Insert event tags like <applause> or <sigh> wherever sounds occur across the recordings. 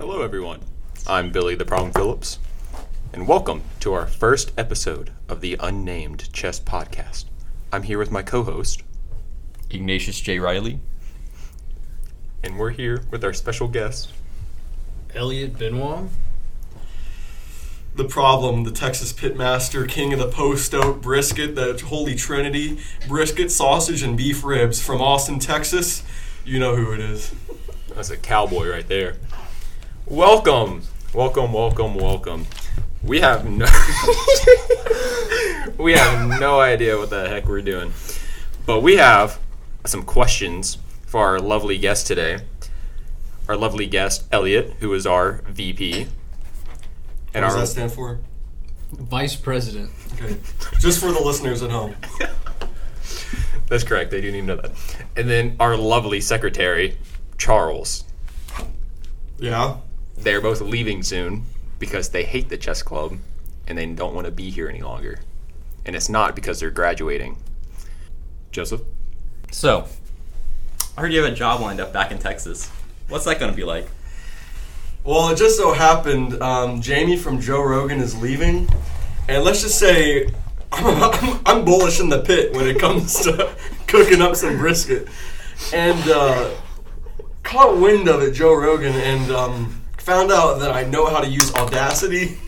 Hello, everyone. I'm Billy the Problem Phillips, and welcome to our first episode of the Unnamed Chess Podcast. I'm here with my co host, Ignatius J. Reilly. and we're here with our special guest. Elliot Benoit. the problem, the Texas Pitmaster, king of the post oak brisket, the Holy Trinity, brisket, sausage, and beef ribs from Austin, Texas. You know who it is. That's a cowboy right there. Welcome, welcome, welcome, welcome. We have no, <laughs> we have no idea what the heck we're doing, but we have some questions for our lovely guest today. Our lovely guest Elliot, who is our VP, and What does our that stand for? Vice President. Okay. Just for the listeners at home. <laughs> that's correct. They do need to know that. And then our lovely secretary Charles. Yeah. They're both leaving soon because they hate the chess club and they don't want to be here any longer. And it's not because they're graduating. Joseph? So, I heard you have a job lined up back in Texas. What's that going to be like? Well, it just so happened um, Jamie from Joe Rogan is leaving. And let's just say <laughs> I'm, I'm bullish in the pit when it comes to <laughs> cooking up some brisket. And uh, caught wind of it, Joe Rogan, and um, found out that I know how to use Audacity.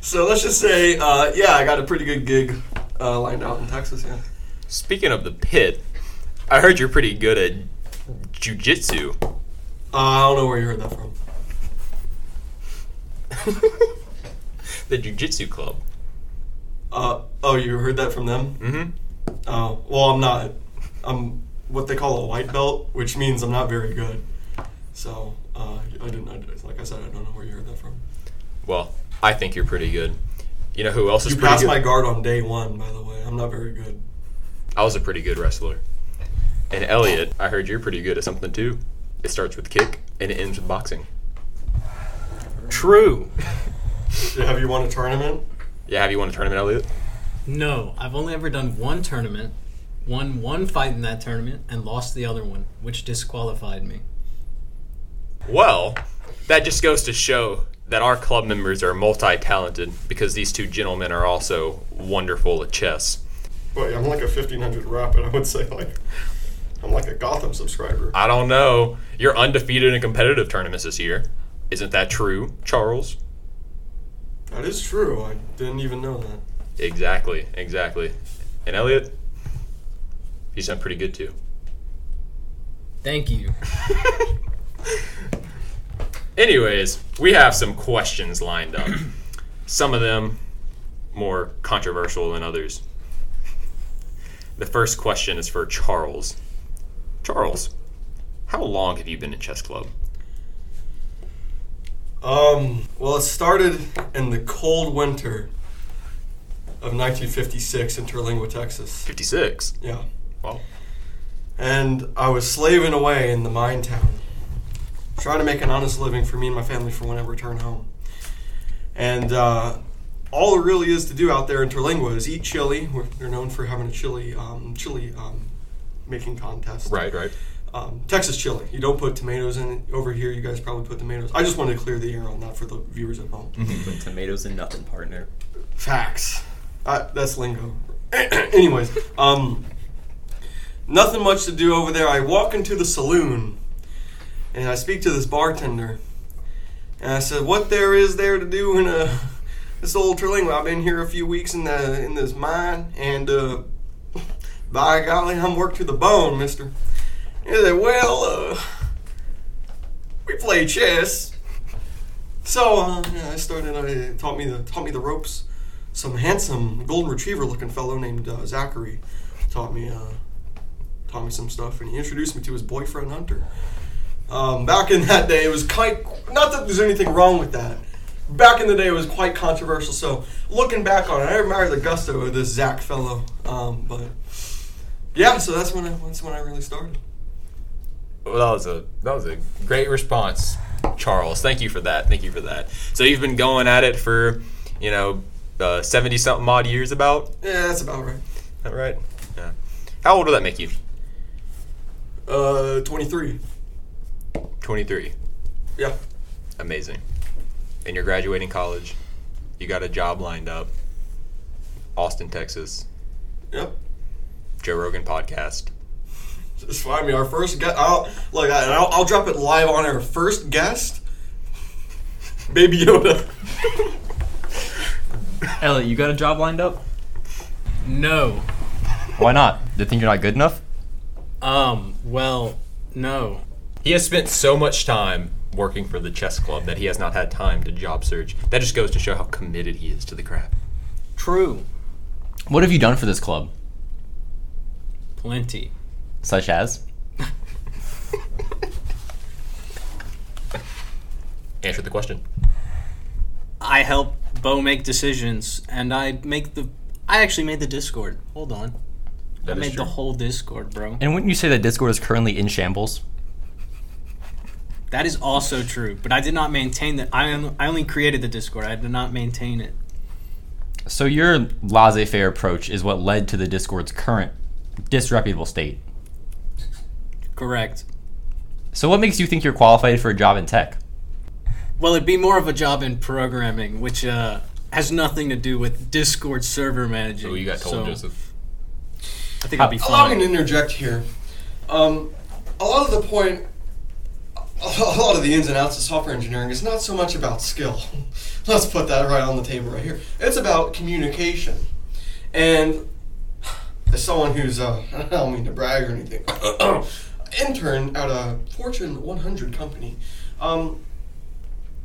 So let's just say, uh, yeah, I got a pretty good gig uh, lined out in Texas. Yeah. Speaking of the pit, I heard you're pretty good at jujitsu. Uh, I don't know where you heard that from. <laughs> The jujitsu club. Uh, oh, you heard that from them? Mm-hmm. Oh, well, I'm not. I'm what they call a white belt, which means I'm not very good. So, uh, I didn't. I, like I said, I don't know where you heard that from. Well, I think you're pretty good. You know who else is You pretty passed good? my guard on day one, by the way. I'm not very good. I was a pretty good wrestler. And Elliot, I heard you're pretty good at something too. It starts with kick and it ends with boxing. True. Yeah, <laughs> Have you won a tournament? Yeah, have you won a tournament, Elliot? No, I've only ever done one tournament, won one fight in that tournament, and lost the other one, which disqualified me. Well, that just goes to show that our club members are multi-talented because these two gentlemen are also wonderful at chess. Wait, I'm like a 1500 rapid. I would say like I'm like a Gotham subscriber. I don't know. You're undefeated in competitive tournaments this year. Isn't that true, Charles? That is true. I didn't even know that. Exactly, exactly. And Elliot, he's done pretty good too. Thank you. <laughs> Anyways, we have some questions lined up. <clears throat> some of them more controversial than others. The first question is for Charles. Charles, how long have you been in chess club? Um, well, it started in the cold winter of 1956 in Terlingua, Texas. 56. Yeah. Wow. And I was slaving away in the mine town, trying to make an honest living for me and my family for when I return home. And uh, all there really is to do out there in Terlingua is eat chili. We're, they're known for having a chili, um, chili um, making contest. Right, right. Um, Texas chili. You don't put tomatoes in it. Over here, you guys probably put tomatoes. I just wanted to clear the air on that for the viewers at home. Put tomatoes in nothing, partner. Facts. Uh, that's lingo. <coughs> Anyways, um, nothing much to do over there. I walk into the saloon and I speak to this bartender. And I said, "What there is there to do in uh, this old Terlingua? I've been here a few weeks in the in this mine, and uh, by golly, I'm worked to the bone, Mister." He said, "Well, uh, we play chess." So uh, yeah, I started. I taught me the taught me the ropes some handsome golden retriever looking fellow named uh, Zachary taught me uh, taught me some stuff, and he introduced me to his boyfriend Hunter. Um, back in that day, it was quite not that there's anything wrong with that. Back in the day, it was quite controversial. So looking back on it, I admire the gusto of this Zach fellow. Um, but yeah, so that's when I, that's when I really started. Well, that was a that was a great response, Charles. Thank you for that. Thank you for that. So you've been going at it for, you know, seventy something odd years. About Yeah, that's about right. That right? Yeah. How old will that make you? Uh, Twenty three. Yeah. Amazing. And you're graduating college. You got a job lined up. Austin, Texas. Yep. Joe Rogan podcast. Just find me our first guest. I'll, look, I, I'll, I'll drop it live on our first guest. Baby Yoda. <laughs> Elliot, you got a job lined up? No. Why not? Do you think you're not good enough? Um. Well, no. He has spent so much time working for the chess club that he has not had time to job search. That just goes to show how committed he is to the craft. True. What have you done for this club? Plenty. Such as? <laughs> Answer the question. I help Bo make decisions, and I make the. I actually made the Discord. Hold on. That I made true. the whole Discord, bro. And wouldn't you say that Discord is currently in shambles? That is also true, but I did not maintain that. I only, I only created the Discord. I did not maintain it. So your laissez-faire approach is what led to the Discord's current disreputable state. Correct. So what makes you think you're qualified for a job in tech? Well, it'd be more of a job in programming, which uh, has nothing to do with Discord server managing. Oh, you got told, so Joseph. I think I'll be Allow me fine. to interject here. Um, a lot of the point, a lot of the ins and outs of software engineering is not so much about skill. <laughs> Let's put that right on the table right here. It's about communication. And as someone who's, uh, <laughs> I don't mean to brag or anything, <coughs> intern at a Fortune 100 company, um,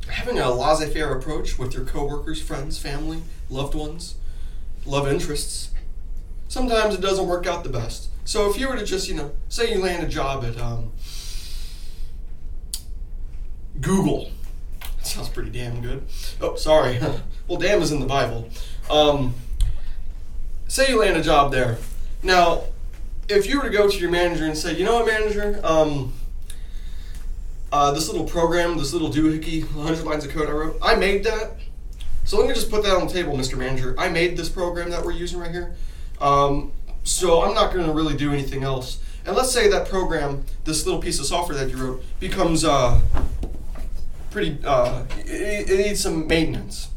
having a laissez-faire approach with your coworkers, friends, family, loved ones, love interests, sometimes it doesn't work out the best. So if you were to just, you know, say you land a job at um, Google, that sounds pretty damn good. Oh, sorry. <laughs> well, damn is in the Bible. Um, say you land a job there. Now, if you were to go to your manager and say, you know what, manager, um, uh, this little program, this little doohickey, 100 lines of code I wrote, I made that. So let me just put that on the table, Mr. Manager. I made this program that we're using right here. Um, so I'm not going to really do anything else. And let's say that program, this little piece of software that you wrote, becomes uh, pretty. Uh, it, it needs some maintenance.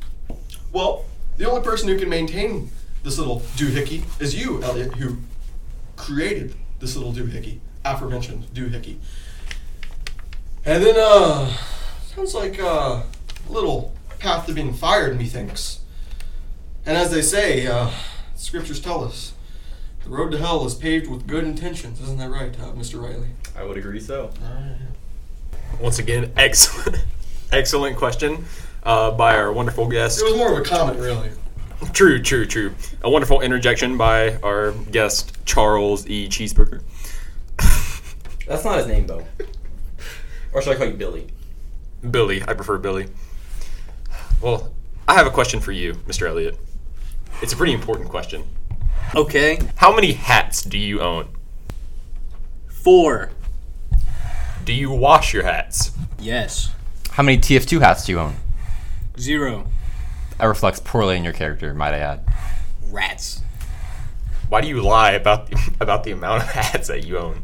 Well, the only person who can maintain this little doohickey is you, Elliot, who created this little doohickey, aforementioned doohickey. And then, uh, sounds like uh, a little path to being fired, methinks. And as they say, uh, scriptures tell us, the road to hell is paved with good intentions. Isn't that right, uh, Mr. Reilly? I would agree so. Once again, <laughs> excellent, excellent question uh, by our wonderful guest. It was more of a comment, really. True, true, true. A wonderful interjection by our guest Charles E. Cheeseburger. <laughs> That's not his name though. Or should I call you Billy? Billy, I prefer Billy. Well, I have a question for you, Mr. Elliott. It's a pretty important question. Okay. How many hats do you own? Four. Do you wash your hats? Yes. How many TF2 hats do you own? Zero. That reflects poorly in your character, might I add. Rats. Why do you lie about the, <laughs> about the amount of hats that you own?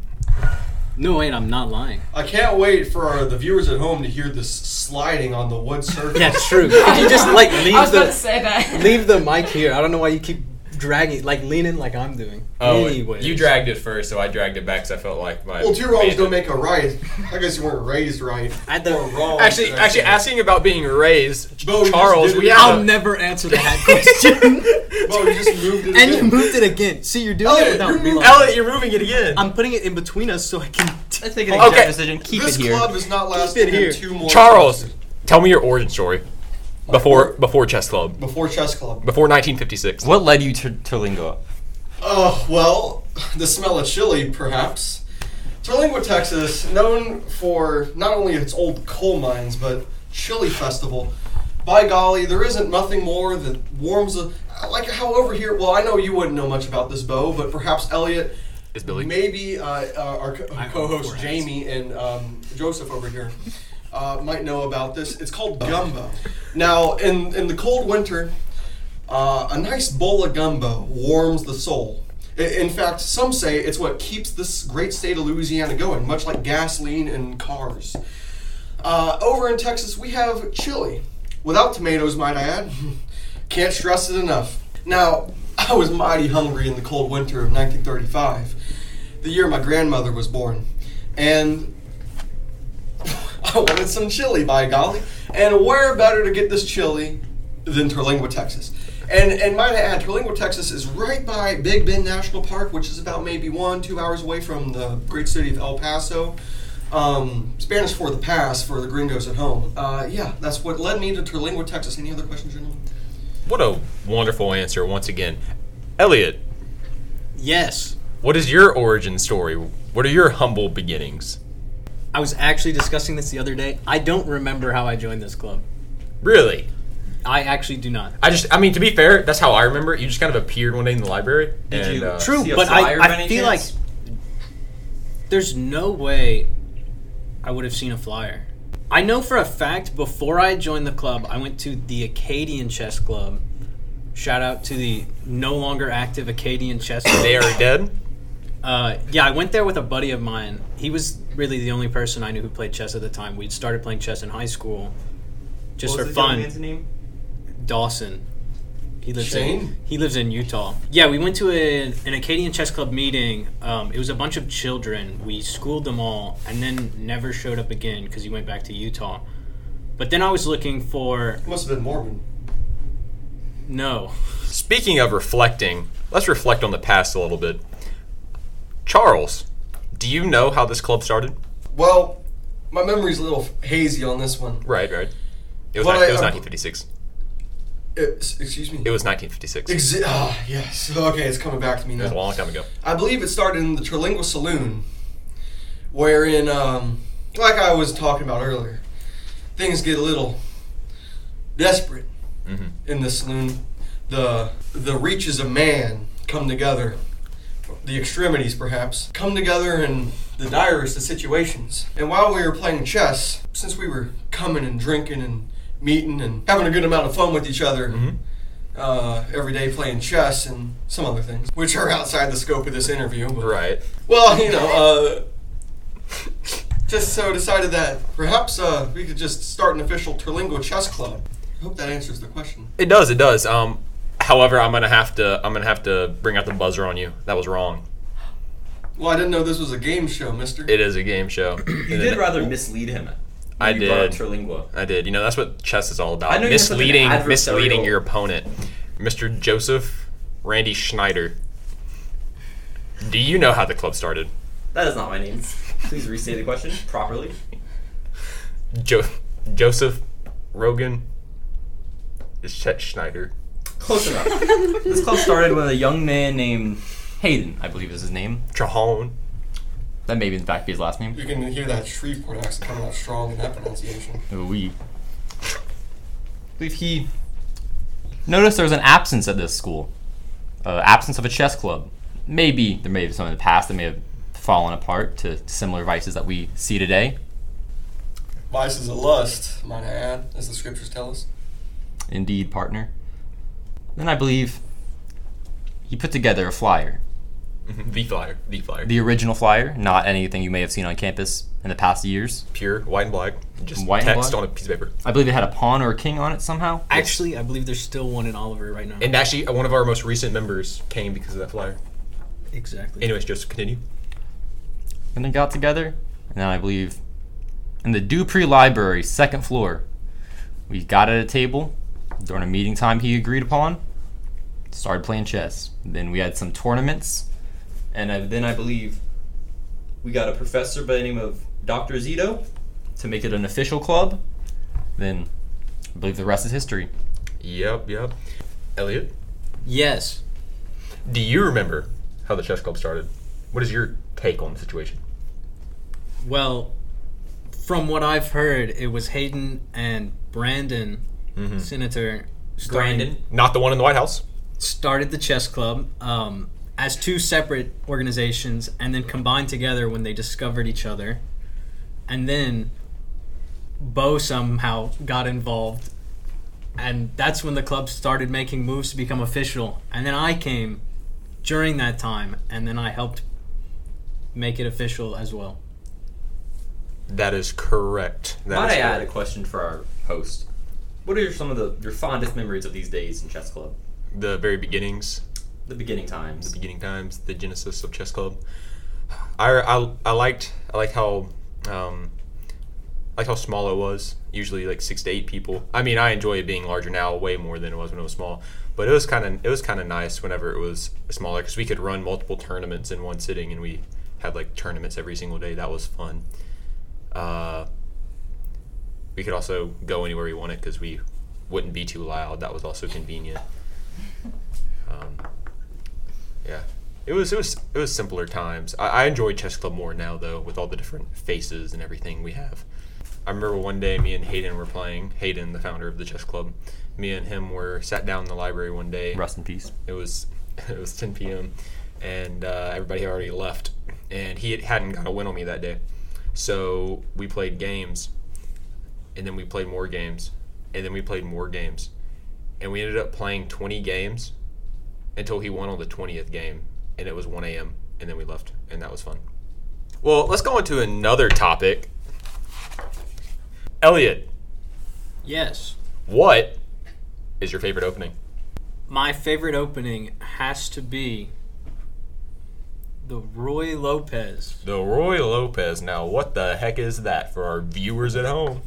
No, wait, I'm not lying. I can't wait for our, the viewers at home to hear this sliding on the wood surface. Yeah, true. Could you just like <laughs> leave I was about to the say that. leave the mic here? I don't know why you keep dragging, like leaning, like I'm doing. Oh, Anyways. Oh, you dragged it first, so I dragged it back because I felt like my. Well, two wrongs made don't make a right. I guess you weren't raised right. I don't- wrong. Actually, should actually, asking about being raised, Bo, Charles, we have. I'll a- never answer that <laughs> question. Bo, you just moved it and you moved it again. See, you're doing Elliot, it without you're. Elliot, you're moving it again. I'm putting it in between us so I can. <laughs> Let's make an Okay. executive decision. Keep this it here. This club is not lasting it here. two more Charles, classes. tell me your origin story. Before before chess club, before chess club. before 1956. What led you to Terlingua? Oh, well, the smell of chili, perhaps. Terlingua, Texas, known for not only its old coal mines, but chili festival. By golly, there isn't nothing more that warms a. Like how over here, well, I know you wouldn't know much about this, Bo, but perhaps Elliot, Is Billy? maybe uh, uh, our co- I own co-host four hats. Jamie and um, Joseph over here uh, might know about this. It's called gumbo. Now, in in the cold winter, uh, a nice bowl of gumbo warms the soul. In fact, some say it's what keeps this great state of Louisiana going, much like gasoline and cars. Uh, over in Texas, we have chili. Without tomatoes, might I add. <laughs> Can't stress it enough. Now, I was mighty hungry in the cold winter of 1935, the year my grandmother was born. And <laughs> I wanted some chili, by golly. And where better to get this chili than Terlingua, Texas? And and might I add, Terlingua, Texas is right by Big Bend National Park, which is about maybe one, two hours away from the great city of El Paso. Um, Spanish for the pass for the gringos at home. Uh, yeah, that's what led me to Terlingua, Texas. Any other questions, gentlemen? What a wonderful answer once again. Elliot, Yes. what is your origin story? What are your humble beginnings? I was actually discussing this the other day. I don't remember how I joined this club. Really? I actually do not. I just, I mean, to be fair, that's how I remember it. You just kind of appeared one day in the library. Did and, you- uh, True, See a but flyer I, I feel chance? like there's no way I would have seen a flyer. I know for a fact before I joined the club, I went to the Acadian Chess Club. Shout out to the no longer active Acadian Chess <coughs> Club. They are dead? Uh, yeah, I went there with a buddy of mine. He was really the only person I knew who played chess at the time. We'd started playing chess in high school, just What for was this young fun. Man's name? Dawson. He lives Shane? in he lives in Utah. Yeah, we went to a, an Acadian Chess Club meeting. Um, it was a bunch of children. We schooled them all, and then never showed up again because he went back to Utah. But then I was looking for It must have been Mormon. no. Speaking of reflecting, let's reflect on the past a little bit. Charles, do you know how this club started? Well, my memory's a little hazy on this one. Right, right. It was, Well, ni- it was uh, 1956. Excuse me. It was 1956. Exi- ah, yes. Okay, it's coming back to me now. It was a long time ago. I believe it started in the Terlingua Saloon, wherein, um, like I was talking about earlier, things get a little desperate Mhm. in the saloon. The the reaches of man come together, the extremities perhaps come together in the direst of situations. And while we were playing chess, since we were coming and drinking and meeting and having a good amount of fun with each other, Mhm. uh, every day playing chess and some other things, which are outside the scope of this interview. But, Right. Well, you know, uh, just so decided that perhaps uh, we could just start an official Terlingua chess club. I hope that answers the question. It does. It does. Um, however, I'm gonna have to. I'm gonna have to bring out the buzzer on you. That was wrong. Well, I didn't know this was a game show, Mister. It is a game show. <clears throat> You did rather mislead him. I did. Terlingua. I did. You know, that's what chess is all about. I know you're such an misleading, misleading your opponent. Mr. Joseph Randy Schneider. Do you know how the club started? That is not my name. Please restate the question properly. Jo- Joseph Rogan is Chet Schneider. Close enough. this club started with a young man named Hayden, I believe is his name. Trahan. That may in fact be his last name. You can hear that Shreveport accent coming out strong in that pronunciation. We believe he noticed there was an absence at this school, uh, absence of a chess club. Maybe there may have been some in the past that may have fallen apart to similar vices that we see today. Vices of lust, might I add, as the scriptures tell us. Indeed, partner. Then I believe he put together a flyer, <laughs> The flyer. The flyer. the original flyer, not anything you may have seen on campus in the past years. Pure white and black. Just White and text black? on a piece of paper. I believe it had a pawn or a king on it somehow. Actually, I believe there's still one in Oliver right now. And actually, uh, one of our most recent members came because of that flyer. exactly. Anyways, just continue. And they got together, and then I believe in the Dupré Library, second floor, we got at a table during a meeting time he agreed upon. Started playing chess. Then we had some tournaments, and I, then I believe we got a professor by the name of Dr. Zito to make it an official club. Then I believe the rest is history. Yep, yep. Elliot, Yes. do you remember how the chess club started? What is your take on the situation? Well, from what I've heard, it was Hayden and Brandon, Mm-hmm. Senator, starting- Not the one in the White House. started the chess club um, as two separate organizations and then combined together when they discovered each other. And then Bo somehow got involved. And that's when the club started making moves to become official. And then I came during that time, and then I helped make it official as well. That is correct. That Might is I add a question for our host? What are your, some of the your fondest memories of these days in chess club? the very beginnings, The beginning times. the beginning times, the genesis of chess club. I, I, I liked I liked how um, I liked how small it was. Usually like six to eight people. I mean, I enjoy it being larger now, way more than it was when it was small. But it was kind of it was kind of nice whenever it was smaller because we could run multiple tournaments in one sitting, and we had like tournaments every single day. That was fun. Uh, we could also go anywhere we wanted because we wouldn't be too loud. That was also convenient. Yeah, it was it was it was simpler times. I, I enjoy chess club more now though, with all the different faces and everything we have. I remember one day me and Hayden were playing. Hayden, the founder of the chess club, me and him were sat down in the library one day. Rest in peace. It was <laughs> it was 10 p.m. and uh, everybody had already left, and he hadn't got a win on me that day. So we played games, and then we played more games, and then we played more games, and we ended up playing 20 games until he won on the 20th game, and it was 1 a.m. and then we left, and that was fun. Well, let's go on to another topic. Elliot, Yes. what is your favorite opening? My favorite opening has to be the Roy Lopez. The Roy Lopez. Now, what the heck is that for our viewers at home?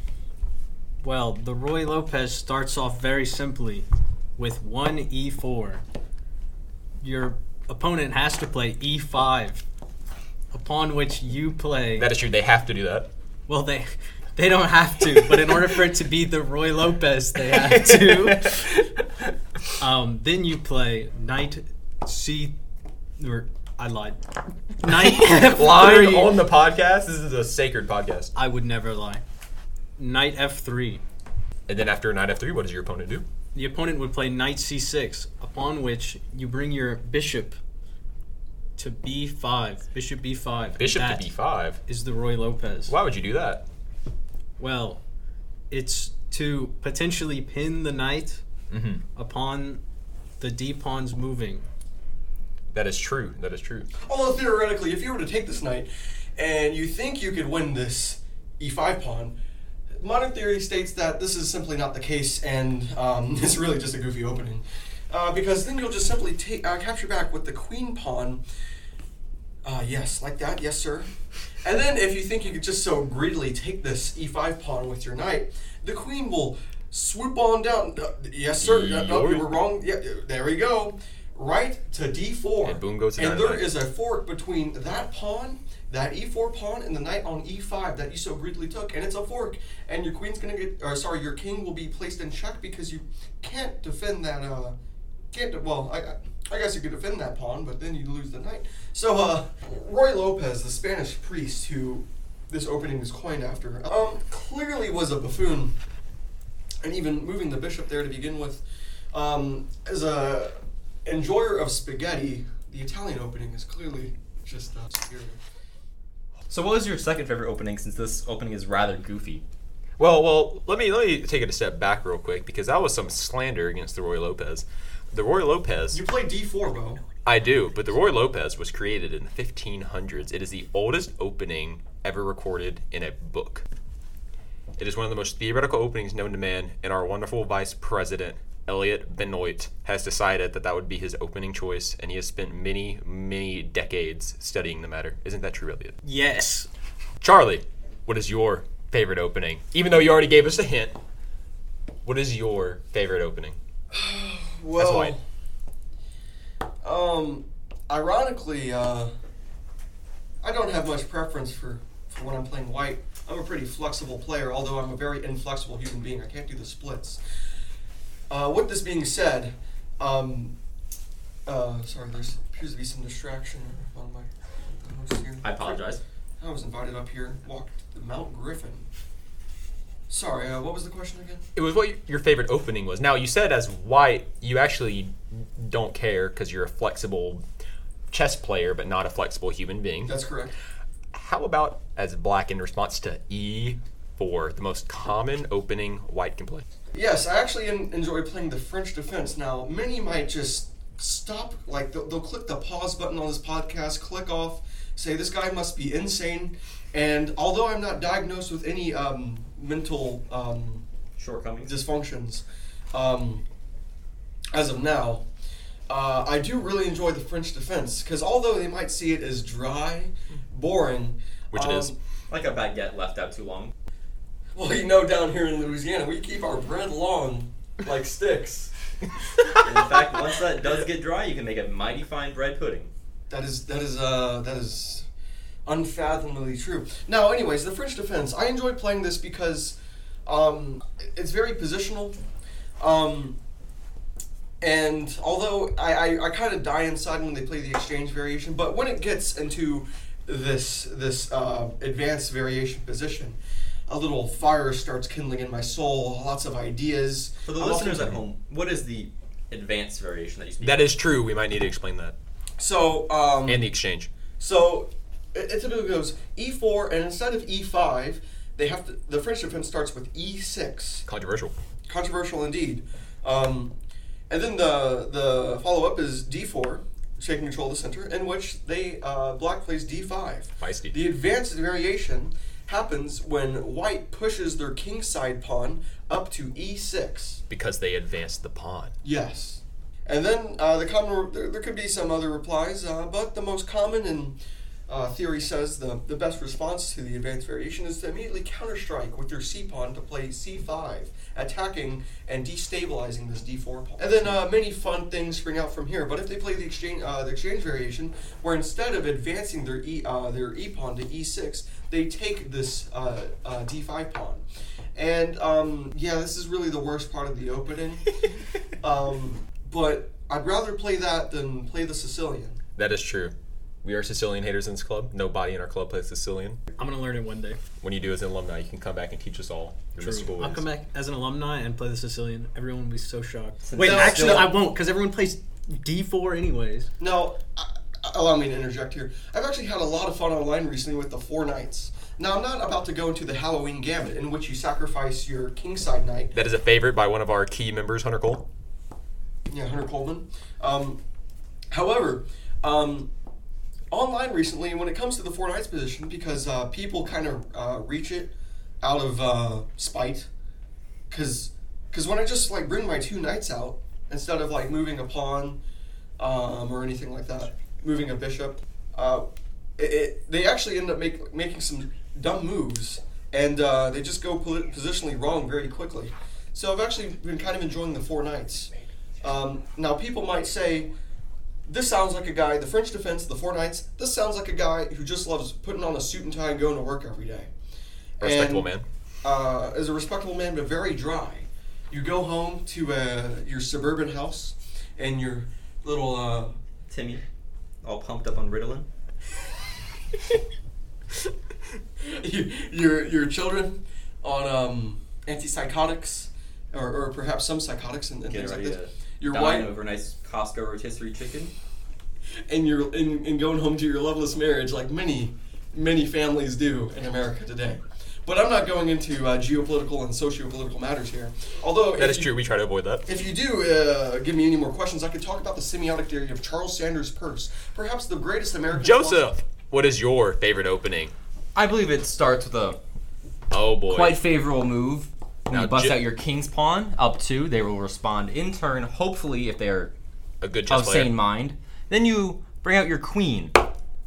Well, the Roy Lopez starts off very simply with one e4. Your opponent has to play e5, upon which you play. That is true. They have to do that. well, they they don't have to, but in order for it to be the Roy Lopez, they have to. <laughs> Um, then you play knight c, or I lied. Knight <laughs> Lying on the podcast. This is a sacred podcast. I would never lie. Knight f3. And then after knight f3, what does your opponent do? The opponent would play knight c6, upon which you bring your bishop to b5. Bishop b5. Bishop That to b5. is the Roy Lopez. Why would you do that? Well, it's to potentially pin the knight Mm-hmm. upon the d pawns moving. That is true. That is true. Although theoretically, if you were to take this knight and you think you could win this e5 pawn, modern theory states that this is simply not the case, and um, <laughs> it's really just a goofy opening. Uh, because then you'll just simply take uh, capture back with the queen pawn. Uh, yes, like that, yes, sir. And then if you think you could just so greedily take this e5 pawn with your knight, the queen will swoop on down. Uh, yes, sir. Uh, no, you were wrong. Yeah, there we go. Right to d4. And boom goes And there dynamite. is a fork between that pawn, that e4 pawn, and the knight on e5 that you so greedily took, and it's a fork. And your queen's gonna get, or sorry, your king will be placed in check because you can't defend that. Uh, can't. de- Well, I, I- guess you could defend that pawn, but then you lose the knight. So, uh, Roy Lopez, the Spanish priest who this opening is coined after, um, clearly was a buffoon, and even moving the bishop there to begin with, um, as a enjoyer of spaghetti, the Italian opening is clearly just uh, superior. So, what was your second favorite opening? Since this opening is rather goofy. Well, well, let me let me take it a step back real quick because that was some slander against the Roy Lopez. The Roy Lopez, You play d4, Bo. I do, but the Roy Lopez was created in the 1500s. It is the oldest opening ever recorded in a book. It is one of the most theoretical openings known to man, and our wonderful vice president, Elliot Benoit, has decided that that would be his opening choice, and he has spent many, many decades studying the matter. Isn't that true, Elliot? Yes. Charlie, what is your favorite opening? Even though you already gave us a hint, what is your favorite opening? <sighs> Well, white. Um, ironically, uh, I don't have much preference for, for when I'm playing white. I'm a pretty flexible player, although I'm a very inflexible human being. I can't do the splits. Uh, with this being said, um, uh, sorry, there appears to be some distraction on my host here. I apologize. I was invited up here, walked the Mount Griffin. Sorry, uh, what was the question again? It was what y- your favorite opening was. Now, you said as white, you actually don't care because you're a flexible chess player, but not a flexible human being. That's correct. How about as black in response to E4, the most common opening white can play? Yes, I actually enjoy playing the French defense. Now, many might just stop. Like they'll, they'll click the pause button on this podcast, click off, say this guy must be insane. And although I'm not diagnosed with any um, mental um, Shortcomings. dysfunctions um, as of now, uh, I do really enjoy the French defense because although they might see it as dry, boring, Which it um, is. Like a baguette left out too long. Well, you know, down here in Louisiana, we keep our bread long, like sticks. In fact, once that does get dry, you can make a mighty fine bread pudding. That is that is uh that is unfathomably true. Now, anyways, the French defense. I enjoy playing this because um, it's very positional. Um, and although I, I, I kind of die inside when they play the exchange variation, but when it gets into this this uh, advanced variation position, a little fire starts kindling in my soul. Lots of ideas. For the I'm listeners at home, what is the advanced variation that you speak That of? is true. We might need to explain that. So um, And the exchange. So it, it typically goes e4, and instead of e5, they have to. The French defense starts with e6. Controversial. Controversial indeed. Um, and then the the follow up is d4, taking control of the center, in which they uh, black plays d5. Feisty. The advanced variation happens when white pushes their king side pawn up to e e6. Because they advanced the pawn. Yes. And then uh, the common there, there could be some other replies, uh, but the most common and uh, theory says the, the best response to the advanced variation is to immediately counterstrike with your c pawn to play c5, attacking and destabilizing this d4 pawn. And then uh, many fun things spring out from here. But if they play the exchange uh, the exchange variation, where instead of advancing their e uh, their e pawn to e6, they take this uh, uh, d5 pawn. And um, yeah, this is really the worst part of the opening. <laughs> Um, but I'd rather play that than play the Sicilian. That is true. We are Sicilian haters in this club. Nobody in our club plays Sicilian. I'm gonna learn it one day. When you do as an alumni, you can come back and teach us all. Your mystical I'll come back as an alumni and play the Sicilian. Everyone will be so shocked. Wait, No, actually, no. I won't because everyone plays D4 anyways. No, uh, allow me to interject here. I've actually had a lot of fun online recently with the Four Knights. Now, I'm not about to go into the Halloween Gambit, in which you sacrifice your kingside knight, That is a favorite by one of our key members, Hunter Cole. yeah, Hunter Coleman. Um, however, um, online recently, when it comes to the Four Knights position, because uh, people kind of uh, reach it out of uh, spite, because because when I just like bring my two knights out instead of like moving a pawn um, or anything like that, moving a bishop, uh, it, it, they actually end up make, making some dumb moves, and uh, they just go posi- positionally wrong very quickly. So I've actually been kind of enjoying the four knights. Um, now people might say, this sounds like a guy, the French defense, the four knights. This sounds like a guy who just loves putting on a suit and tie and going to work every day. Respectable And, man. Uh, is a respectable man, but very dry. You go home to uh, your suburban house, and your little uh, Timmy, all pumped up on Ritalin. <laughs> your, your your children on um, antipsychotics, or, or perhaps some psychotics and, and Get things like this. Your wife over a nice Costco rotisserie chicken. and your and, and going home to your loveless marriage, like many many families do in America today. But I'm not going into uh, geopolitical and socio-political matters here. Although That if is you- true. We try to avoid that. If you do uh, give me any more questions, I could talk about the semiotic theory of Charles Sanders Peirce, perhaps the greatest American. philosopher- Joseph, what is your favorite opening? I believe it starts with a Oh boy. quite favorable move. When Now, you bust Ji- out your king's pawn up two, they will respond in turn. Hopefully, if they're a good chess of player. sane mind, then you bring out your queen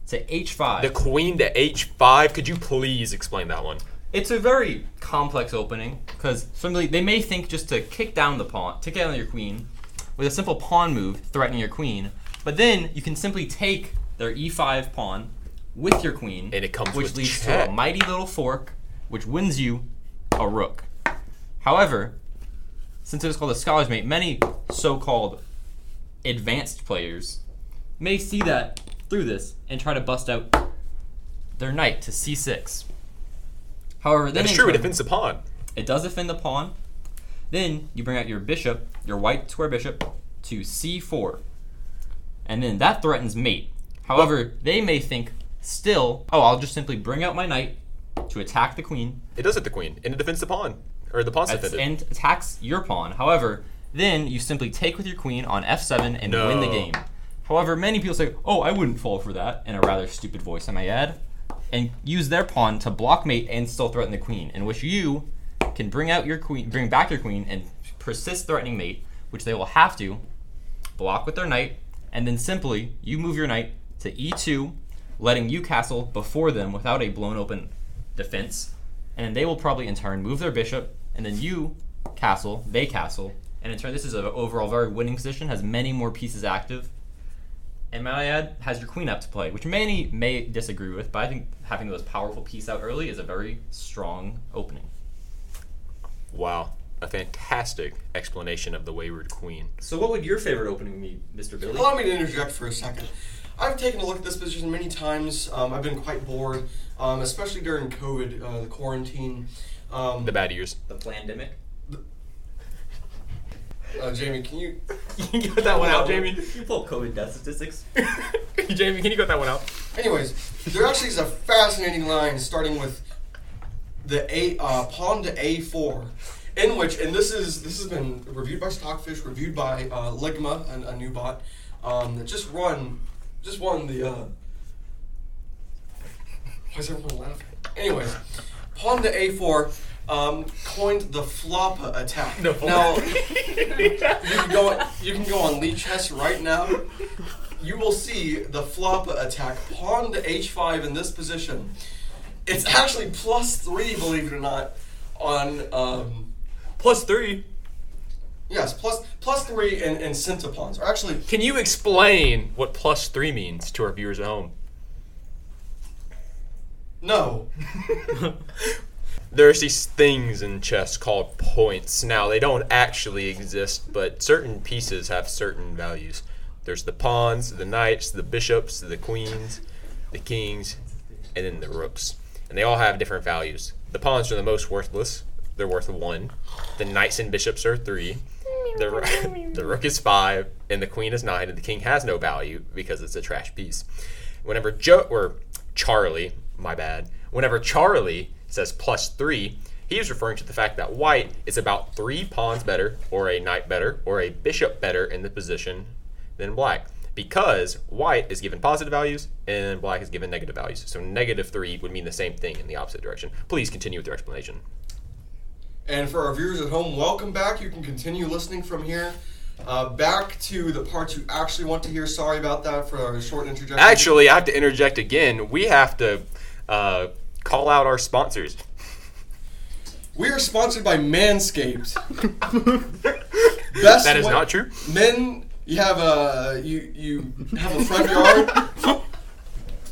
to h5. The queen to h5. Could you please explain that one? It's a very complex opening because simply they may think just to kick down the pawn, kick down your queen with a simple pawn move, threatening your queen. But then you can simply take their e5 pawn with your queen, And it comes which with leads to a mighty little fork, which wins you a rook. However, since it is called a scholar's mate, many so-called advanced players may see that through this and try to bust out their knight to c6. However, then That is in true. It defends the pawn. it does defend the pawn. Then you bring out your bishop, your white square bishop, to c4. And then that threatens mate. However, they may think still, oh, I'll just simply bring out my knight to attack the queen It does hit the queen, and it defends the pawn, or the pawn's defended. and attacks your pawn. However, Then you simply take with your queen on f7 and win the game. However, many people say, "Oh, I wouldn't fall for that," in a rather stupid voice, I may add, and use their pawn to block mate and still threaten the queen, in which you can bring out your queen, bring back your queen, and persist threatening mate, which they will have to block with their knight, and then simply you move your knight to e2, letting you castle before them without a blown open defense, and they will probably in turn move their bishop, and then you castle, they castle, and in turn this is an overall very winning position, has many more pieces active, and might I add, has your queen up to play, which many may disagree with, but I think having those powerful piece out early is a very strong opening. Wow. A fantastic explanation of the Wayward Queen. So what would your favorite opening be, Mr. Billy? Allow me to interject for a second. I've taken a look at this position many times. Um, I've been quite bored, um, especially during COVID, uh, the quarantine. Um, The bad years. The pandemic. Uh, Jamie, can you? <laughs> you can cut that one out, Jamie. <laughs> You pull COVID death statistics. <laughs> Jamie, can you cut that one out? Anyways, there actually is a fascinating line starting with the a uh, pawn to a4, in which, and this is this has been reviewed by Stockfish, reviewed by uh, Ligma, a, a new bot um, that just run, just won the. Uh, why is everyone laughing? Anyways, pawn to a4 um, coined the flop attack. No. Now you can go on, you can go on Lichess right now. You will see the flop attack pawn to h5 in this position. It's actually plus three, believe it or not, on um, Plus three. yes plus plus three in, in centipawns. Or actually, Can you explain what plus three means to our viewers at home? no. <laughs> There's these things in chess called points. Now, they don't actually exist, but certain pieces have certain values. There's the pawns, the knights, the bishops, the queens, the kings, and then the rooks. And they all have different values. The pawns are the most worthless. They're worth one. The knights and bishops are three. The, <laughs> the rook is five, and the queen is nine, and the king has no value because it's a trash piece. Whenever Joe or Charlie, my bad, whenever Charlie says plus three, he is referring to the fact that white is about three pawns better, or a knight better, or a bishop better in the position than black. Because white is given positive values and black is given negative values. So negative three would mean the same thing in the opposite direction. Please continue with your explanation. And for our viewers at home, welcome back. You can continue listening from here. Uh, back to the parts you actually want to hear. Sorry about that for our short interjection. Actually, I have to interject again. We have to uh, call out our sponsors. we are sponsored by Manscaped. <laughs> Best That is way- not true. Men, you have a you you have a front yard.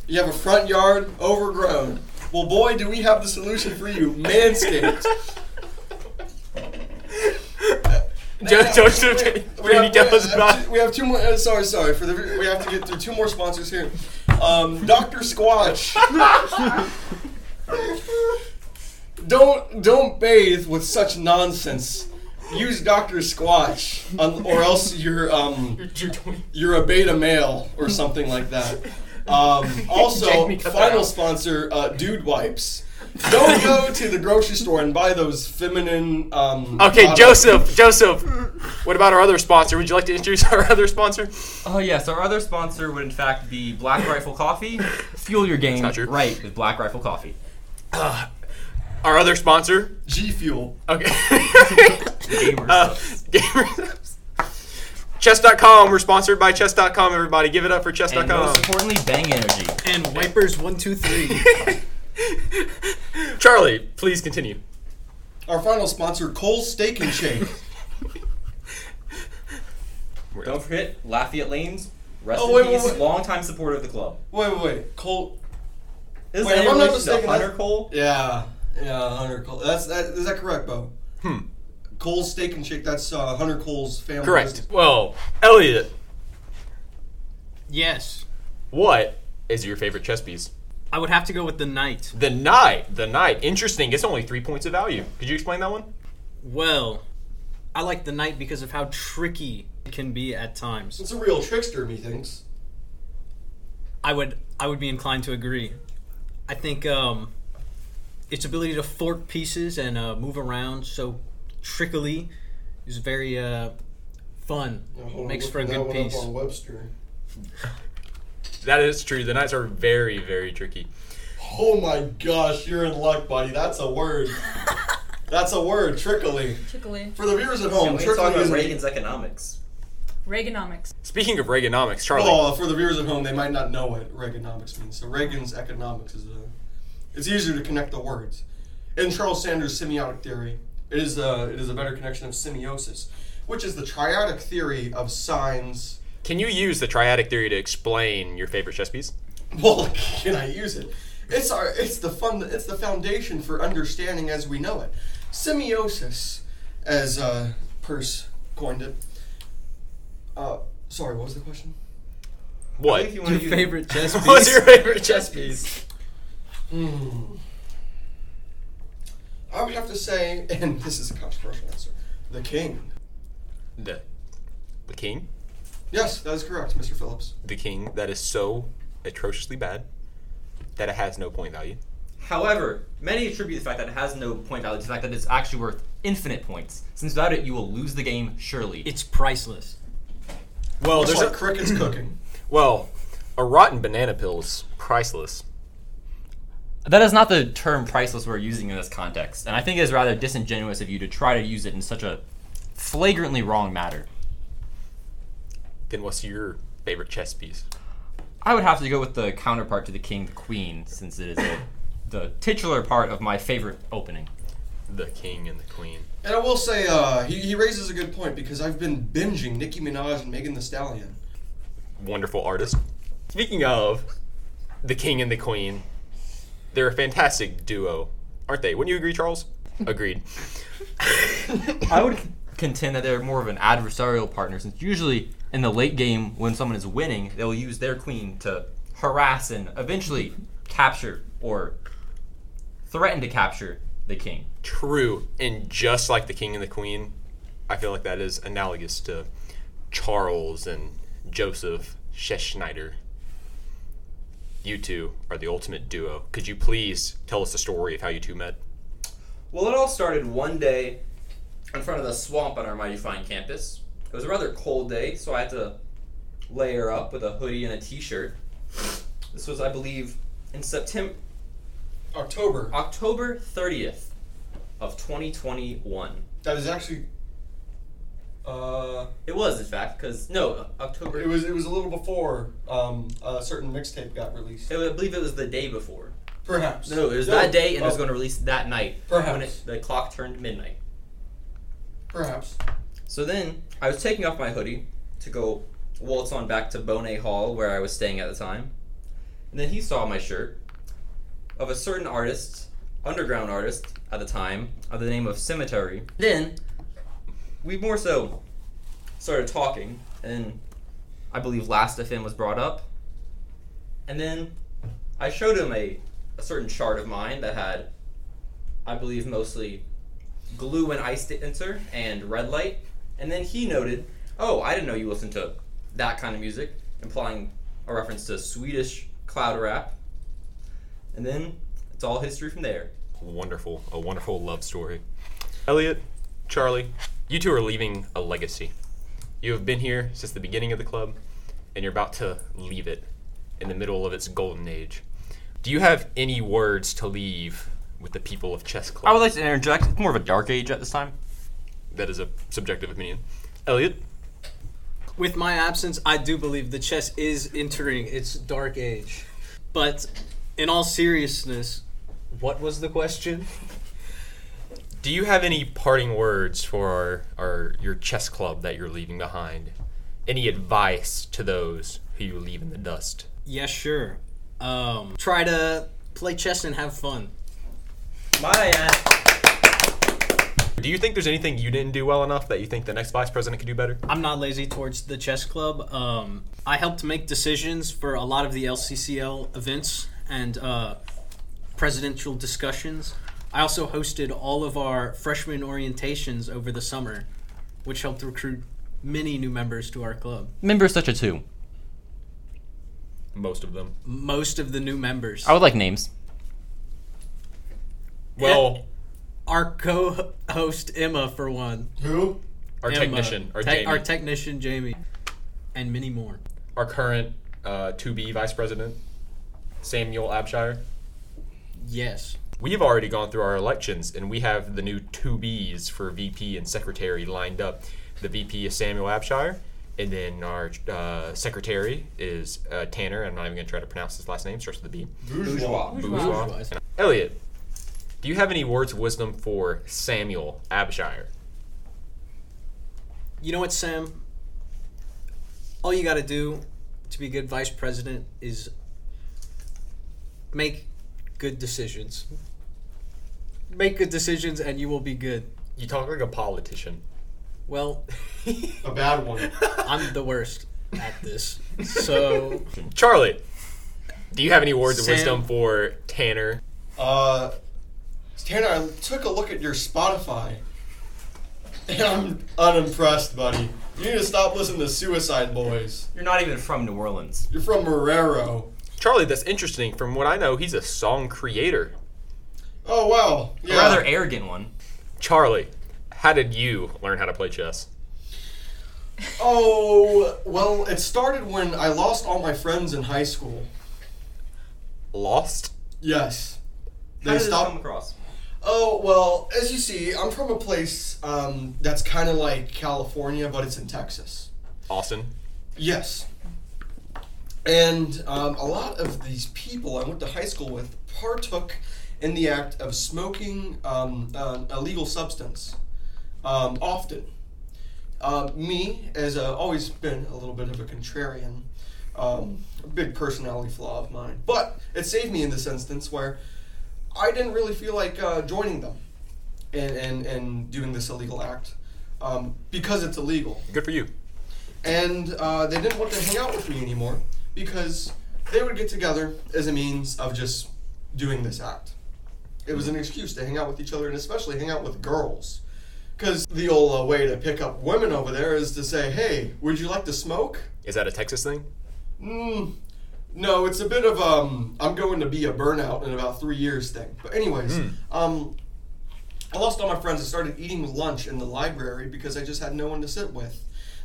you have a front yard overgrown. Well, boy, do we have the solution for you, Manscaped. Jo- Now, Joseph, we- have- tell we us have about? two- We have two more. Uh, sorry, sorry for the. We have to get through two more sponsors here. Um, Doctor Squatch. <laughs> don't don't bathe with such nonsense. Use Doctor Squatch, um, or else you're um you're a beta male or something like that. Um, also, Jamie, cut that final sponsor, uh, Dude Wipes. Don't go to the grocery store and buy those feminine. Um, Okay, products. Joseph, Joseph. What about our other sponsor? Would you like to introduce <laughs> our other sponsor? Oh yes, our other sponsor would in fact be Black Rifle Coffee. <laughs> Fuel your game right with Black Rifle Coffee. Our other sponsor. G Fuel. Okay. Gamer uh, Subs. Gamer Chess.com. We're sponsored by Chess.com. Everybody, give it up for and Chess.com. most importantly, Bang Energy. And wipers one two three. <laughs> Charlie, please continue. Our final sponsor, Cole's Steak and Shake. Don't forget Lafayette Lanes. Rest Oh, in wait, wait, wait. longtime supporter of the club. wait, wait, wait. Cole. Is Wait, that if I'm not mistaken, Hunter that's- Cole? Yeah, yeah, Hunter Cole. That's that. Is that correct, Bo? Hmm. Cole's Steak and Shake. That's uh, Hunter Cole's family. Correct. business. Well, Elliot, yes, what is your favorite chess piece? I would have to go with the knight. The knight. The knight. Interesting. It's only three points of value. Could you explain that one? Well, I like the knight because of how tricky it can be at times. It's a real trickster, methinks. I would I would be inclined to agree. I think um, its ability to fork pieces and uh, move around so trickily is very uh, fun. Yeah, Makes for a good that one up piece. Webster. <laughs> That is true. The Knights are very, very tricky. Oh my gosh, you're in luck, buddy. That's a word. <laughs> That's a word, trickly. Chickly. For the viewers at home, we can talk trickly about is Reagan's economics. Reaganomics. Speaking of Reaganomics, Charlie. Well, for the viewers at home, they might not know what Reaganomics means. So Reagan's economics is a. It's easier to connect the words. In Charles Sanders' semiotic theory, it is a it is a better connection of semiosis, which is the triadic theory of signs. Can you use the triadic theory to explain your favorite chess piece? <laughs> Well, can I use it? It's our it's the fun it's the foundation for understanding as we know it. Semiosis, as uh, Peirce coined it. Uh, sorry, what was the question? What? You Your want to use favorite chess <laughs> piece. What's your favorite chess piece? Hmm. I would have to say, <laughs> and this is a controversial answer, the king. The, the king? Yes, that is correct, Mr. Phillips. The king that is so atrociously bad that it has no point value. However, many attribute the fact that it has no point value to the fact that it's actually worth infinite points, since without it you will lose the game surely. It's priceless. Well, It's there's like a, crickets cooking. <clears throat> well, a rotten banana peel is priceless. That is not the term priceless we're using in this context, and I think it is rather disingenuous of you to try to use it in such a flagrantly wrong matter. Then what's your favorite chess piece? I would have to go with the counterpart to the king, the queen, since it is a, the titular part of my favorite opening. The king and the queen. And I will say, uh, he, he raises a good point because I've been binging Nicki Minaj and Megan Thee Stallion. Wonderful artist. Speaking of the king and the queen, they're a fantastic duo, aren't they? Wouldn't you agree, Charles? <laughs> Agreed. I would contend that they're more of an adversarial partner, since usually in the late game, when someone is winning, they'll use their queen to harass and eventually capture or threaten to capture the king. True, and just like the king and the queen, I feel like that is analogous to Charles and Joseph Scheschneider. You two are the ultimate duo. Could you please tell us the story of how you two met? Well, it all started one day in front of the swamp on our Mighty Fine campus. It was a rather cold day, so I had to layer up with a hoodie and a t-shirt. This was, I believe, in September, October. October 30th of 2021. That is actually. Uh, It was, in fact, because no, October. it was it was a little before um, a certain mixtape got released. I believe it was the day before. Perhaps. No, it was No, that day, and it was oh, going to release that night Perhaps. when it, the clock turned midnight. Perhaps. So then I was taking off my hoodie to go waltz on back to Bonet Hall where I was staying at the time. And then he saw my shirt of a certain artist, underground artist at the time, of the name of Sematary. Then we more so started talking, and I believe Last FM was brought up. And then I showed him a, a certain chart of mine that had, I believe, mostly glue and Icedancer and red light. And then he noted, "Oh, I didn't know you listened to that kind of music," implying a reference to Swedish cloud rap. And then it's all history from there. Wonderful, a wonderful love story. Elliot, Charlie, you two are leaving a legacy. You have been here since the beginning of the club, and you're about to leave it in the middle of its golden age. Do you have any words to leave with the people of Chess Club? I would like to interject. It's more of a dark age at this time. that is a subjective opinion. Elliot, With my absence, I do believe the chess is entering its dark age. But in all seriousness, what was the question? do you have any parting words for our, our your chess club that you're leaving behind? Any advice to those who you leave in the dust? Yes, sure. Um, try to play chess and have fun. Might I ask? Do you think there's anything you didn't do well enough that you think the next vice president could do better? I'm not lazy towards the chess club. Um, I helped make decisions for a lot of the LCCL events and uh, presidential discussions. I also hosted all of our freshman orientations over the summer, which helped recruit many new members to our club. Members such as who? Most of them. Most of the new members. I would like names. Well, Our co host, Emma, for one. Who? our Emma, technician, our tech- Jamie, our technician Jamie, and many more. our current uh, 2B vice president, Samuel Abshire. Yes. We've already gone through our elections, and we have the new 2Bs for VP and secretary lined up. The VP is Samuel Abshire, and then our uh, secretary is uh, Tanner. I'm not even going to try to pronounce his last name. Starts with a B. Bourgeois. Bourgeois. Bourgeois. Elliot, do you have any words of wisdom for Samuel Abshire? You know what, Sam? All you got to do to be a good vice president is make good decisions. Make good decisions, and you will be good. You talk like a politician. Well, A bad one. <laughs> I'm the worst at this. So, <laughs> Charlie, do you have any words Sam- of wisdom for Tanner? Uh, Tanner, I took a look at your Spotify, and I'm unimpressed, buddy. You need to stop listening to Suicide Boys. You're not even from New Orleans. You're from Marrero. Charlie, that's interesting. From what I know, he's a song creator. Oh wow. A Yeah. rather arrogant one. Charlie, how did you learn how to play chess? Oh well, it started when I lost all my friends in high school. Lost? Yes. How They did this stopped. come across? Oh well, as you see, I'm from a place um, that's kind of like California, but it's in Texas. Austin? Yes. And um, a lot of these people I went to high school with partook in the act of smoking um, an illegal substance um, often. Um, me, as a, always been a little bit of a contrarian, um, a big personality flaw of mine, but it saved me in this instance where I didn't really feel like uh, joining them and, and, and doing this illegal act um, because it's illegal Good for you. and uh, they didn't want to hang out with me anymore because they would get together as a means of just doing this act. It was an excuse to hang out with each other and especially hang out with girls. Because the old uh, way to pick up women over there is to say, hey, would you like to smoke? Is that a Texas thing? Mm, no, it's a bit of um, I'm going to be a burnout in about three years thing. But anyways, Hmm. um, I lost all my friends. I started eating lunch in the library because I just had no one to sit with.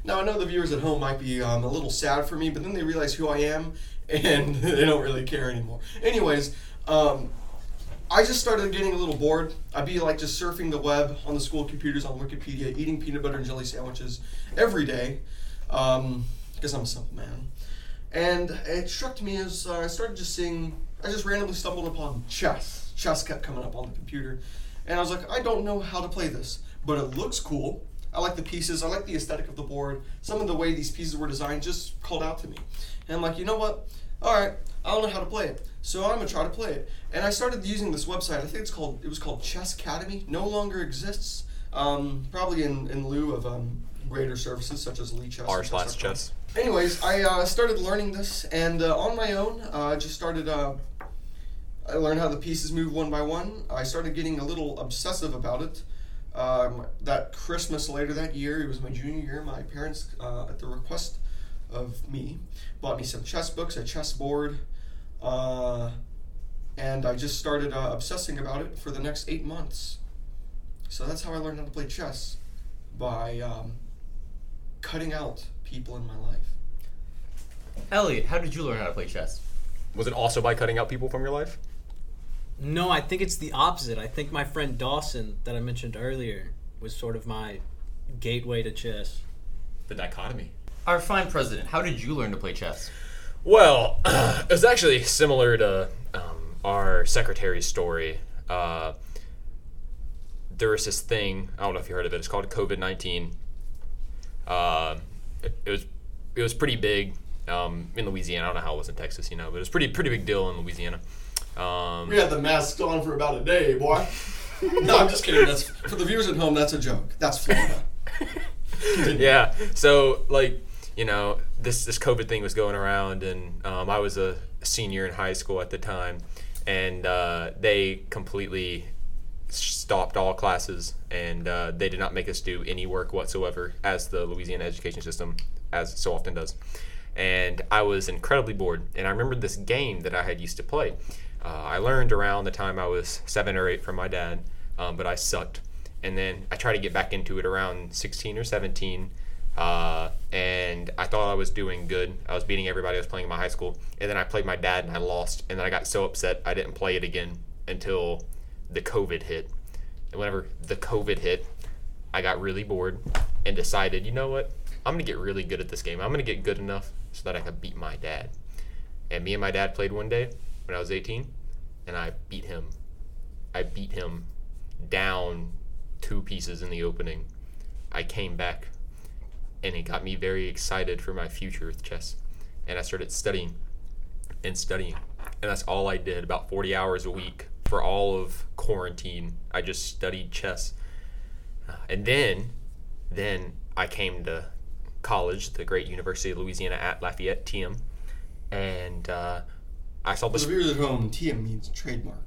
Now I know the viewers at home might be um, a little sad for me, but then they realize who I am <laughs> and <laughs> they don't really care anymore. Anyways, um, I just started getting a little bored. I'd be like just surfing the web on the school computers on Wikipedia, eating peanut butter and jelly sandwiches every day, um, because I'm a simple man. And it struck me as uh, I started just seeing, I just randomly stumbled upon chess. Chess kept coming up on the computer. And I was like, I don't know how to play this, but it looks cool. I like the pieces, I like the aesthetic of the board. Some of the way these pieces were designed just called out to me. And I'm like, you know what? All right, I don't know how to play it, so I'm gonna try to play it. And I started using this website. I think it's called, it was called Chess Academy. No longer exists. Um, probably in, in lieu of um, greater services such as Lichess. R slash chess. Anyways, I uh, started learning this, and uh, on my own, uh, I just started. Uh, I learned how the pieces move one by one. I started getting a little obsessive about it. Um, that Christmas later that year, it was my junior year. My parents, uh, at the request of me, bought me some chess books, a chess board, uh, and I just started uh, obsessing about it for the next eight months. So that's how I learned how to play chess by um, cutting out people in my life. Elliot, how did you learn how to play chess? Was it also by cutting out people from your life? No, I think it's the opposite. I think my friend Dawson, that I mentioned earlier, was sort of my gateway to chess. The dichotomy. Our fine president, how did you learn to play chess? Well, <clears throat> it was actually similar to um, our secretary's story. Uh, there was this thing. I don't know if you heard of it. It's called COVID nineteen. Uh, it, it was it was pretty big um, in Louisiana. I don't know how it was in Texas, you know, but it was pretty pretty big deal in Louisiana. Um, We had the masks on for about a day, boy. <laughs> no, I'm just kidding. That's for the viewers at home. That's a joke. That's Florida. yeah. So like, you know, this this COVID thing was going around, and um, I was a senior in high school at the time, and uh, they completely stopped all classes, and uh, they did not make us do any work whatsoever, as the Louisiana education system as so often does. And I was incredibly bored, and I remembered this game that I had used to play. Uh, I learned around the time I was seven or eight from my dad, um, but I sucked. and then I tried to get back into it around 16 or 17. Uh, and I thought I was doing good. I was beating everybody I was playing in my high school. And then I played my dad and I lost. And then I got so upset I didn't play it again until the COVID hit. And whenever the COVID hit, I got really bored and decided, you know what? I'm going to get really good at this game. I'm going to get good enough so that I can beat my dad. And me and my dad played one day when I was 18, and I beat him. I beat him down two pieces in the opening. I came back, and it got me very excited for my future with chess. And I started studying and studying. And that's all I did about 40 hours a week for all of quarantine. I just studied chess. Uh, And then, then I came to college, the great University of Louisiana at Lafayette, TM, and uh, I saw this viewers at home, TM means trademark.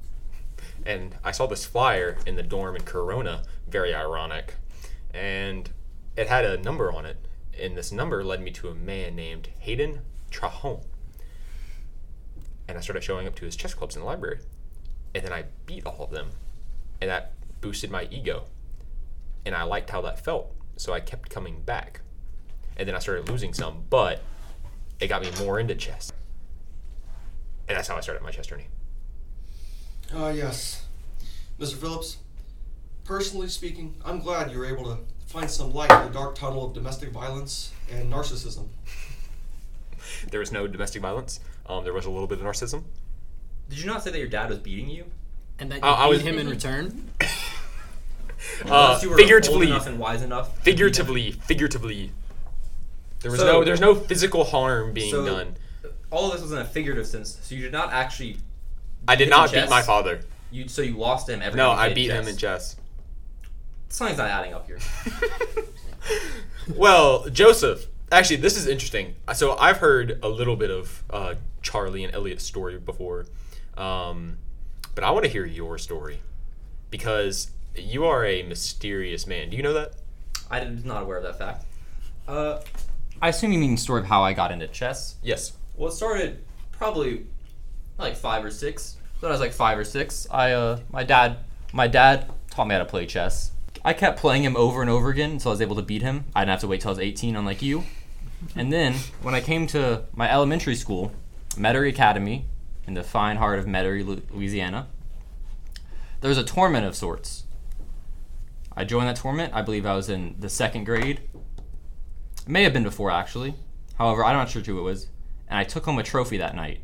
and I saw this flyer in the dorm in Coronna, very ironic, and it had a number on it, and this number led me to a man named Hayden Trajon. And I started showing up to his chess clubs in the library, and then I beat all of them, and that boosted my ego, and I liked how that felt, so I kept coming back, and then I started losing some, but it got me more into chess, and that's how I started my chess journey. Ah, yes. Mr. Phillips, personally speaking, I'm glad you were able to find some light in the dark tunnel of domestic violence and narcissism. <laughs> There was no domestic violence. Um, there was a little bit of narcissism. Did you not say that your dad was beating you? And that you Oh, I was- him in return. <laughs> Uh, you were figuratively, old enough and wise enough. to beat him. figuratively, figuratively. There was So- no, there's no physical harm being So- done. All of this was in a figurative sense. So you did not actually. I did not beat my father. You so you lost him every. No, I beat him in chess. Something's not adding up here. <laughs> well, Joseph, actually, this is interesting. So I've heard a little bit of uh, Charlie and Elliot's story before, um, but I want to hear your story because you are a mysterious man. Do you know that? I was not aware of that fact. Uh, I assume you mean the story of how I got into chess. Yes. Well, it started probably like five or six. When I was like five or six, I uh, my dad, my dad taught me how to play chess. I kept playing him over and over again until I was able to beat him. I didn't have to wait till I was 18, unlike you. And then when I came to my elementary school, Metairie Academy, in the fine heart of Metairie, Louisiana, there was a tournament of sorts. I joined that tournament. I believe I was in the second grade. It may have been before actually. However, I'm not sure who it was. And I took home a trophy that night.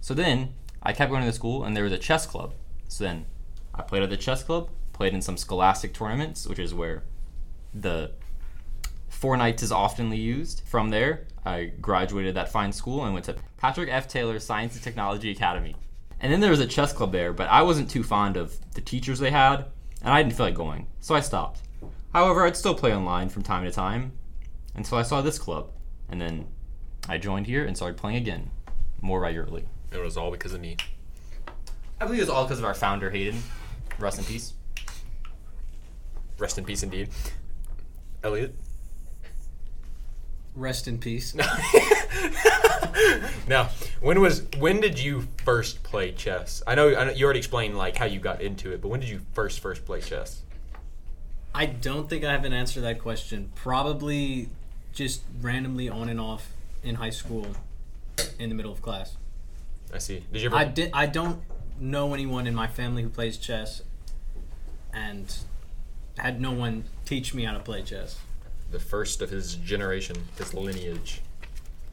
So then I kept going to the school, and there was a chess club. So then I played at the chess club, played in some scholastic tournaments, which is where the four knights is oftenly used. From there, I graduated that fine school and went to Patrick F. Taylor Science and Technology Academy. And then there was a chess club there, but I wasn't too fond of the teachers they had, and I didn't feel like going, so I stopped. However, I'd still play online from time to time until I saw this club, and then I joined here and started playing again more regularly. It was all because of me. I believe it was all because of our founder, Hayden. Rest in peace. Rest in peace, indeed. Elliot. Rest in peace. <laughs> now, when was when did you first play chess? I know, I know you already explained like how you got into it, but when did you first first play chess? I don't think I have an answer to that question. Probably just randomly on and off in high school in the middle of class. I see. Did you ever? I did I don't know anyone in my family who plays chess and had no one teach me how to play chess. the first of his generation, his lineage.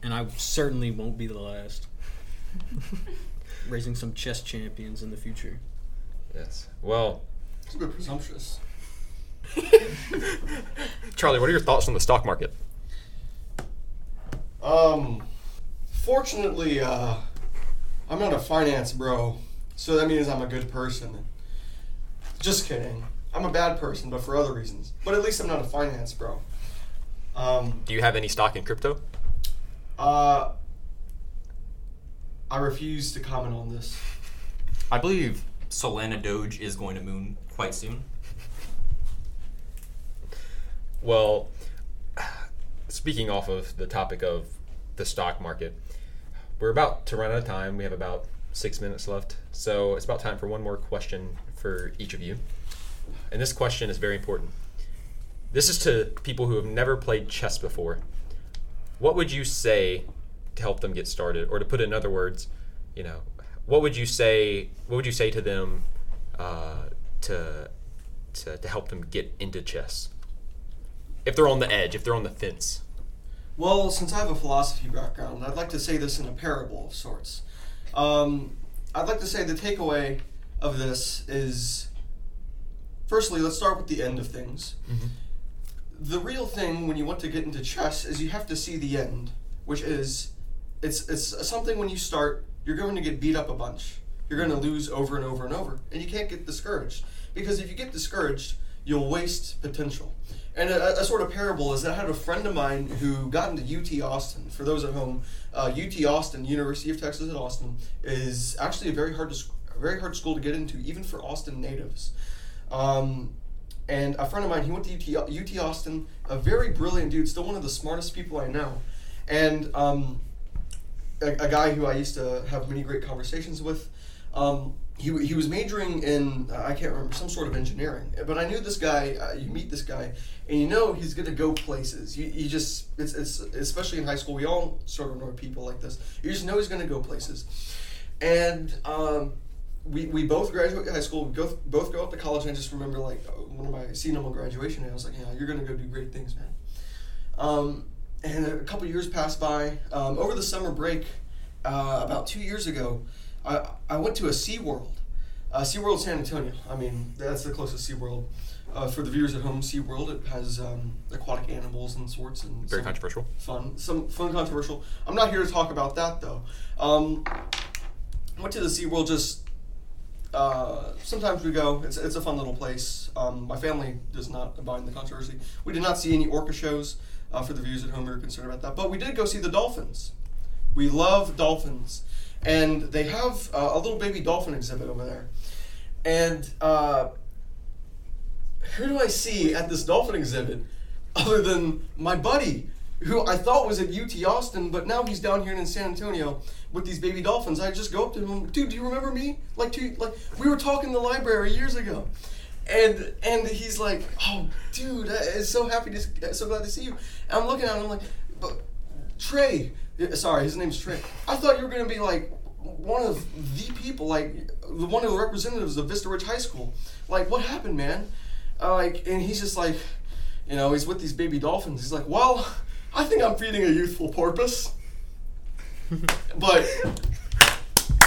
And I certainly won't be the last. <laughs> Raising some chess champions in the future. Yes. Well, It's a bit presumptuous. <laughs> Charlie, what are your thoughts on the stock market? Um, fortunately, uh, I'm not a finance bro, so that means I'm a good person. Just kidding. I'm a bad person, but for other reasons. But at least I'm not a finance bro. Um, Do you have any stock in crypto? uh, I refuse to comment on this. I believe Solana Doge is going to moon quite soon. Well, speaking off of the topic of the stock market, we're about to run out of time. We have about six minutes left. So it's about time for one more question for each of you. and this question is very important. This is to people who have never played chess before. What would you say to help them get started, or to put it in other words, you know, what would you say? What would you say to them uh, to, to to help them get into chess? If they're on the edge, if they're on the fence. Well, since I have a philosophy background, I'd like to say this in a parable of sorts. Um, I'd like to say the takeaway of this is firstly, let's start with the end of things. The real thing when you want to get into chess is you have to see the end, which is it's it's something when you start, you're going to get beat up a bunch. You're going to lose over and over and over, and you can't get discouraged because if you get discouraged, you'll waste potential. And a, a sort of parable is that I had a friend of mine who got into UT Austin. For those at home, uh, UT Austin, University of Texas at Austin, is actually a very hard to, very hard school to get into, even for Austin natives. Um, and a friend of mine, he went to UT, UT Austin, a very brilliant dude, still one of the smartest people I know. And um, a, a guy who I used to have many great conversations with. Um, he, he was majoring in uh, I can't remember some sort of engineering, but I knew this guy. Uh, you meet this guy, and you know he's gonna go places. You, you just it's, it's especially in high school. We all sort of know people like this. You just know he's gonna go places, and um, we, we both graduate high school. We both both go up to college. And I just remember like one of my on graduation, and I was like, yeah, you're gonna go do great things, man. Um, and a couple years passed by. Um, over the summer break, uh, about two years ago, I, I went to a SeaWorld. Uh, SeaWorld San Antonio. I mean, that's the closest SeaWorld. Uh, for the viewers at home, SeaWorld, it has um, aquatic animals and sorts and Very controversial. fun, some fun controversial. I'm not here to talk about that though. Um, went to the SeaWorld just uh, sometimes we go. It's, it's a fun little place. Um, my family does not abide in the controversy. We did not see any orca shows. Uh, for the viewers at home, we were concerned about that. But we did go see the dolphins. We love dolphins. And they have uh, a little baby dolphin exhibit over there. And uh, who do I see at this dolphin exhibit <laughs> other than my buddy, who I thought was at UT Austin, but now he's down here in San Antonio with these baby dolphins. I just go up to him, dude, do you remember me? Like, two, like we were talking in the library years ago. And and he's like, oh, dude, I'm so happy to, so glad to see you. And I'm looking at him, I'm like, but Trey, yeah, sorry, his name's Trey. I thought you were gonna be like one of the people, like the one of the representatives of Vista Ridge High School. Like, what happened, man? Uh, like, and he's just like, you know, he's with these baby dolphins. He's like, well, I think I'm feeding a youthful porpoise. <laughs> but,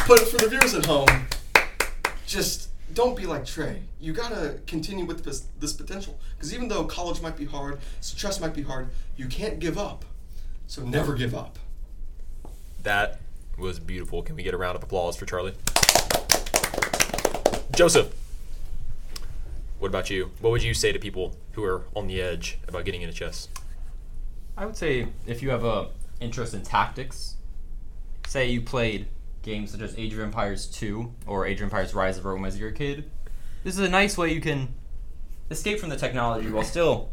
but for the viewers at home, just don't be like Trey. You gotta continue with this, this potential. Because even though college might be hard, stress might be hard, you can't give up. So never give up. That was beautiful. Can we get a round of applause for Charlie? Joseph, what about you? What would you say to people who are on the edge about getting into chess? I would say if you have a interest in tactics, say you played games such as Age of Empires 2 or Age of Empires Rise of Rome as your kid, this is a nice way you can escape from the technology while still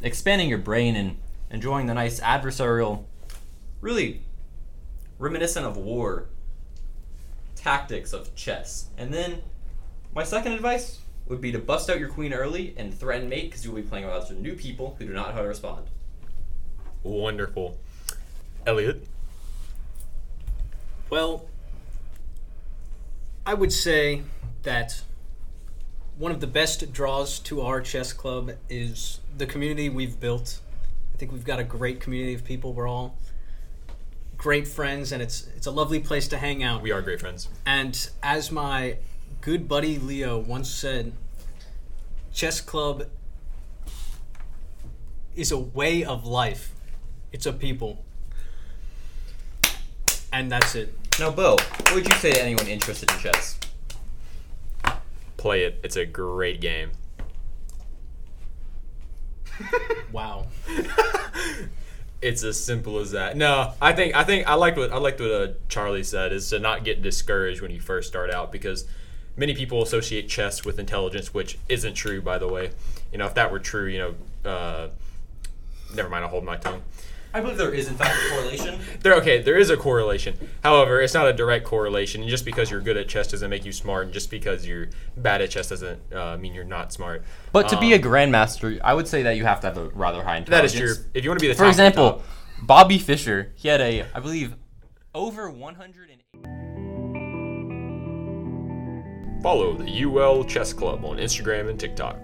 expanding your brain and enjoying the nice adversarial, really reminiscent of war tactics of chess. And then my second advice would be to bust out your queen early and threaten mate because you'll be playing around with new people who do not know how to respond. Wonderful. Elliot, Well, I would say that one of the best draws to our chess club is the community we've built. I think we've got a great community of people. We're all great friends, and it's it's a lovely place to hang out. we are great friends. And as my good buddy Leo once said, chess club is a way of life. It's a people. And that's it. Now, Bo, what would you say to anyone interested in chess? Play it. It's a great game. Wow. <laughs> It's as simple as that. No, I think I think I liked what I liked what uh, Charlie said is to not get discouraged when you first start out because many people associate chess with intelligence, which isn't true, by the way. You know, if that were true, you know, uh, never mind. I'll hold my tongue. I believe there is in fact a correlation. There, okay, there is a correlation. However, it's not a direct correlation. And just because you're good at chess doesn't make you smart, and just because you're bad at chess doesn't uh, mean you're not smart. But to be a Um, grandmaster, I would say that you have to have a rather high intelligence. is true. If you want to be the For top example, top- Bobby Fischer, he had a, I believe, over 100. follow the UL Chess Club on Instagram and TikTok.